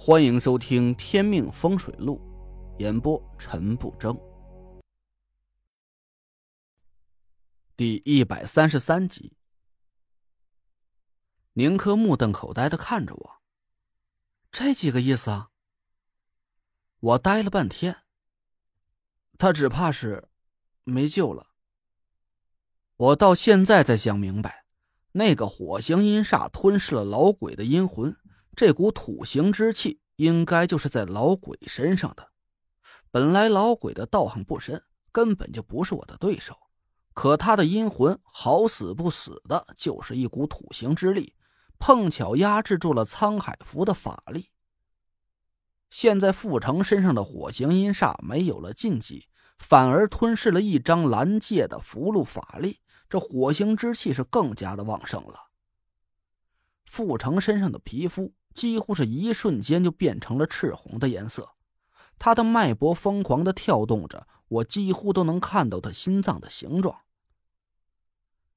欢迎收听《天命风水录》，演播陈不争，第一百三十三集。宁珂目瞪口呆的看着我，这几个意思啊？我呆了半天。他只怕是没救了。我到现在才想明白，那个火星阴煞吞噬了老鬼的阴魂。这股土行之气应该就是在老鬼身上的。本来老鬼的道行不深，根本就不是我的对手。可他的阴魂好死不死的，就是一股土行之力，碰巧压制住了沧海符的法力。现在傅成身上的火行阴煞没有了禁忌，反而吞噬了一张蓝界的符箓法力，这火行之气是更加的旺盛了。傅成身上的皮肤。几乎是一瞬间就变成了赤红的颜色，他的脉搏疯狂的跳动着，我几乎都能看到他心脏的形状。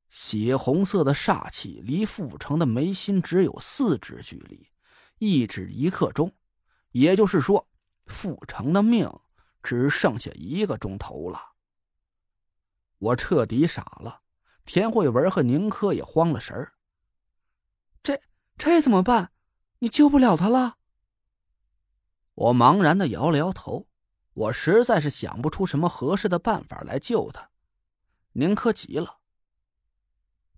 血红色的煞气离傅成的眉心只有四指距离，一指一刻钟，也就是说，傅成的命只剩下一个钟头了。我彻底傻了，田慧文和宁珂也慌了神儿。这这怎么办？你救不了他了。我茫然的摇了摇头，我实在是想不出什么合适的办法来救他。宁珂急了，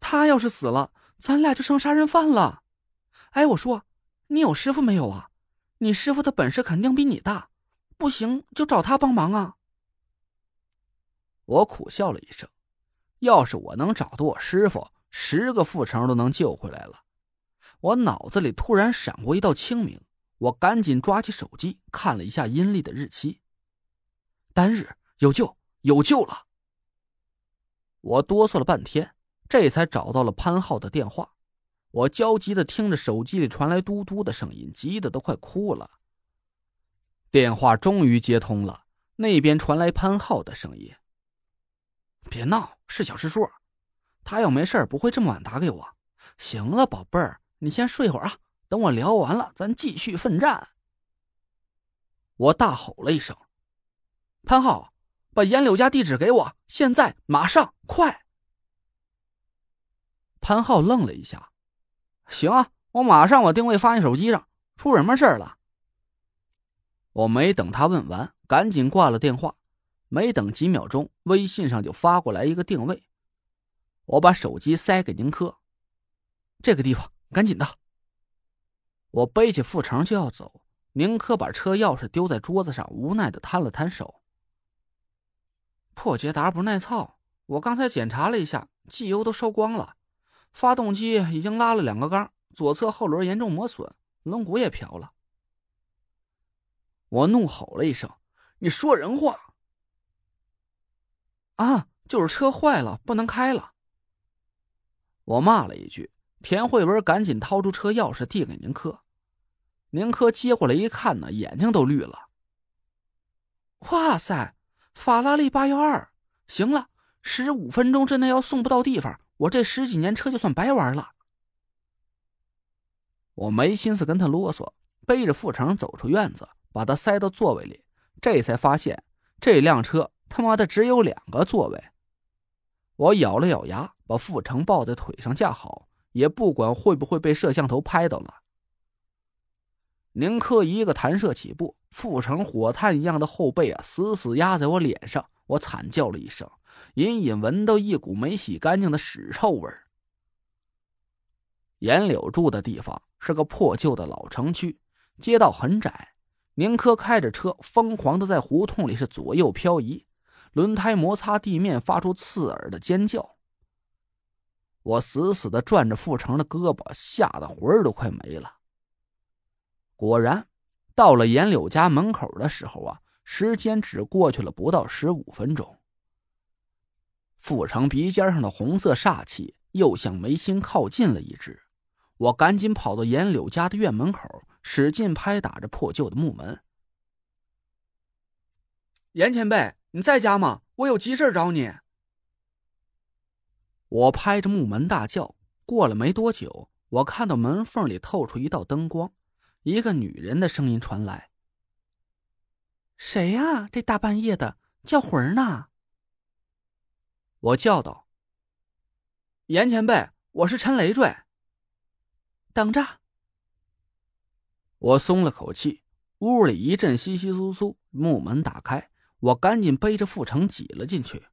他要是死了，咱俩就成杀人犯了。哎，我说，你有师傅没有啊？你师傅的本事肯定比你大，不行就找他帮忙啊。我苦笑了一声，要是我能找到我师傅，十个副成都能救回来了。我脑子里突然闪过一道清明，我赶紧抓起手机看了一下阴历的日期。单日有救，有救了！我哆嗦了半天，这才找到了潘浩的电话。我焦急的听着手机里传来嘟嘟的声音，急得都快哭了。电话终于接通了，那边传来潘浩的声音：“别闹，是小师叔，他要没事不会这么晚打给我。行了，宝贝儿。”你先睡会儿啊，等我聊完了，咱继续奋战。我大吼了一声：“潘浩，把严柳家地址给我，现在马上，快！”潘浩愣了一下：“行啊，我马上把定位发你手机上。出什么事了？”我没等他问完，赶紧挂了电话。没等几秒钟，微信上就发过来一个定位。我把手机塞给宁珂：“这个地方。”赶紧的！我背起傅成就要走，宁珂把车钥匙丢在桌子上，无奈的摊了摊手。破捷达不耐操，我刚才检查了一下，机油都烧光了，发动机已经拉了两个缸，左侧后轮严重磨损，轮毂也瓢了。我怒吼了一声：“你说人话！”啊，就是车坏了，不能开了。我骂了一句。田慧文赶紧掏出车钥匙递给宁珂，宁珂接过来一看呢，眼睛都绿了。哇塞，法拉利八幺二，行了，十五分钟之内要送不到地方，我这十几年车就算白玩了。我没心思跟他啰嗦，背着傅成走出院子，把他塞到座位里，这才发现这辆车他妈的只有两个座位。我咬了咬牙，把傅成抱在腿上架好。也不管会不会被摄像头拍到了。宁珂一个弹射起步，傅成火炭一样的后背啊，死死压在我脸上，我惨叫了一声，隐隐闻到一股没洗干净的屎臭味儿。严柳住的地方是个破旧的老城区，街道很窄。宁珂开着车，疯狂的在胡同里是左右漂移，轮胎摩擦地面，发出刺耳的尖叫。我死死的攥着傅成的胳膊，吓得魂儿都快没了。果然，到了严柳家门口的时候啊，时间只过去了不到十五分钟。傅成鼻尖上的红色煞气又向眉心靠近了一只，我赶紧跑到严柳家的院门口，使劲拍打着破旧的木门。严前辈，你在家吗？我有急事找你。我拍着木门大叫。过了没多久，我看到门缝里透出一道灯光，一个女人的声音传来：“谁呀？这大半夜的叫魂呢？”我叫道：“严前辈，我是陈累赘。”等着。我松了口气，屋里一阵窸窸窣窣，木门打开，我赶紧背着傅成挤了进去。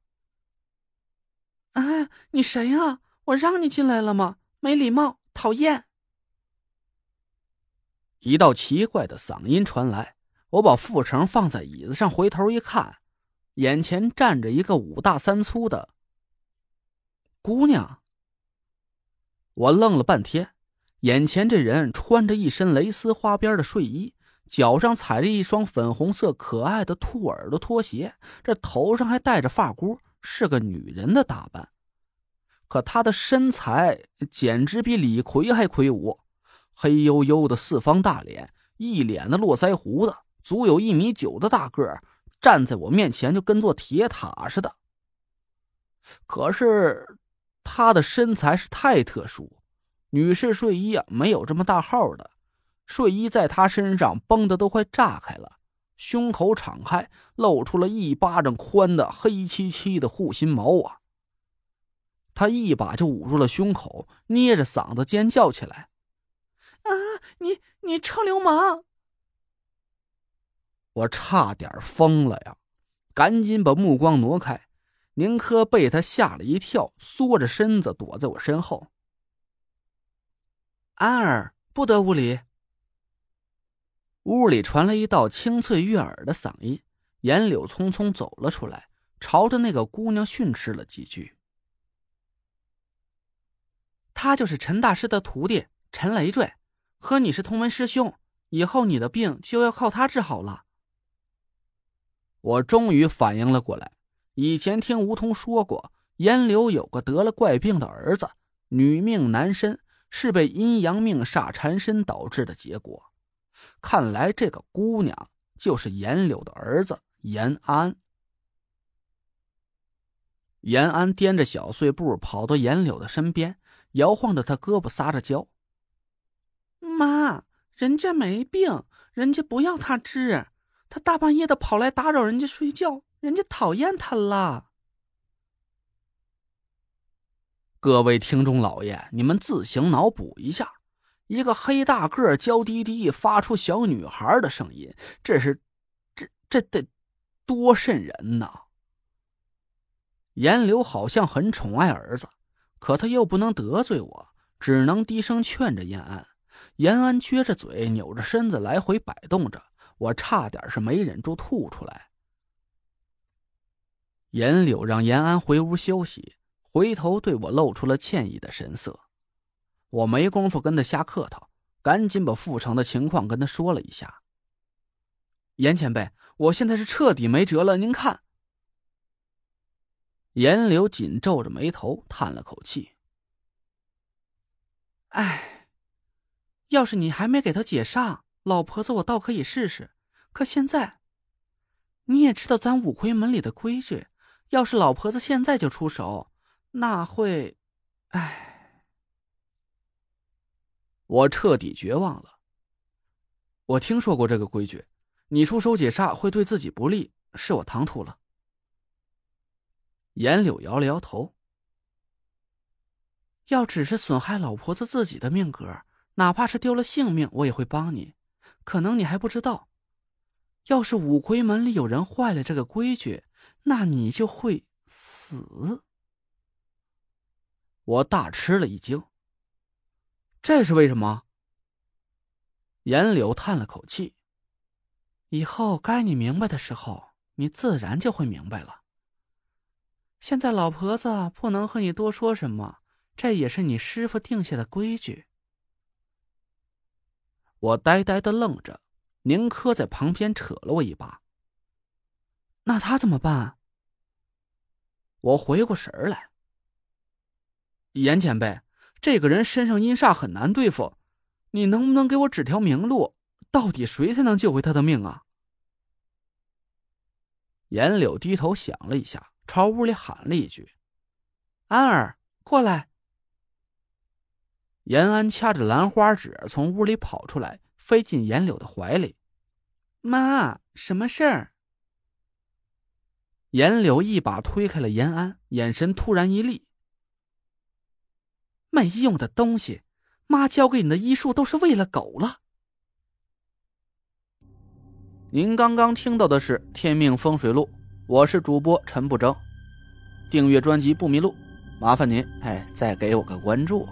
哎，你谁呀？我让你进来了吗？没礼貌，讨厌！一道奇怪的嗓音传来，我把傅成放在椅子上，回头一看，眼前站着一个五大三粗的姑娘。我愣了半天，眼前这人穿着一身蕾丝花边的睡衣，脚上踩着一双粉红色可爱的兔耳朵拖鞋，这头上还戴着发箍。是个女人的打扮，可她的身材简直比李逵还魁梧，黑黝黝的四方大脸，一脸的络腮胡子，足有一米九的大个儿，站在我面前就跟座铁塔似的。可是她的身材是太特殊，女士睡衣啊没有这么大号的，睡衣在她身上绷得都快炸开了。胸口敞开，露出了一巴掌宽的黑漆漆的护心毛啊！他一把就捂住了胸口，捏着嗓子尖叫起来：“啊，你你臭流氓！”我差点疯了呀！赶紧把目光挪开。宁珂被他吓了一跳，缩着身子躲在我身后。安儿，不得无礼。屋里传来一道清脆悦耳的嗓音，严柳匆匆走了出来，朝着那个姑娘训斥了几句。他就是陈大师的徒弟陈累赘，和你是同门师兄，以后你的病就要靠他治好了。我终于反应了过来，以前听吴桐说过，严柳有个得了怪病的儿子，女命男身，是被阴阳命煞缠身导致的结果。看来这个姑娘就是严柳的儿子严安。严安颠着小碎步跑到严柳的身边，摇晃着他胳膊，撒着娇：“妈，人家没病，人家不要他治，他大半夜的跑来打扰人家睡觉，人家讨厌他了。”各位听众老爷，你们自行脑补一下。一个黑大个娇滴滴发出小女孩的声音，这是，这这得多瘆人呐！严柳好像很宠爱儿子，可他又不能得罪我，只能低声劝着延安。延安撅着嘴，扭着身子来回摆动着，我差点是没忍住吐出来。严柳让延安回屋休息，回头对我露出了歉意的神色。我没工夫跟他瞎客套，赶紧把傅成的情况跟他说了一下。严前辈，我现在是彻底没辙了，您看。严柳紧皱着眉头，叹了口气：“哎，要是你还没给他解上，老婆子我倒可以试试。可现在，你也知道咱五魁门里的规矩，要是老婆子现在就出手，那会……哎。”我彻底绝望了。我听说过这个规矩，你出手解煞会对自己不利，是我唐突了。严柳摇了摇头。要只是损害老婆子自己的命格，哪怕是丢了性命，我也会帮你。可能你还不知道，要是五魁门里有人坏了这个规矩，那你就会死。我大吃了一惊。这是为什么？严柳叹了口气。以后该你明白的时候，你自然就会明白了。现在老婆子不能和你多说什么，这也是你师傅定下的规矩。我呆呆的愣着，宁珂在旁边扯了我一把。那他怎么办？我回过神来。严前辈。这个人身上阴煞很难对付，你能不能给我指条明路？到底谁才能救回他的命啊？严柳低头想了一下，朝屋里喊了一句：“安儿，过来。”严安掐着兰花指从屋里跑出来，飞进严柳的怀里。妈，什么事儿？严柳一把推开了严安，眼神突然一厉：“医用的东西！妈教给你的医术都是喂了狗了。”您刚刚听到的是《天命风水录》，我是主播陈不争。订阅专辑不迷路，麻烦您哎，再给我个关注。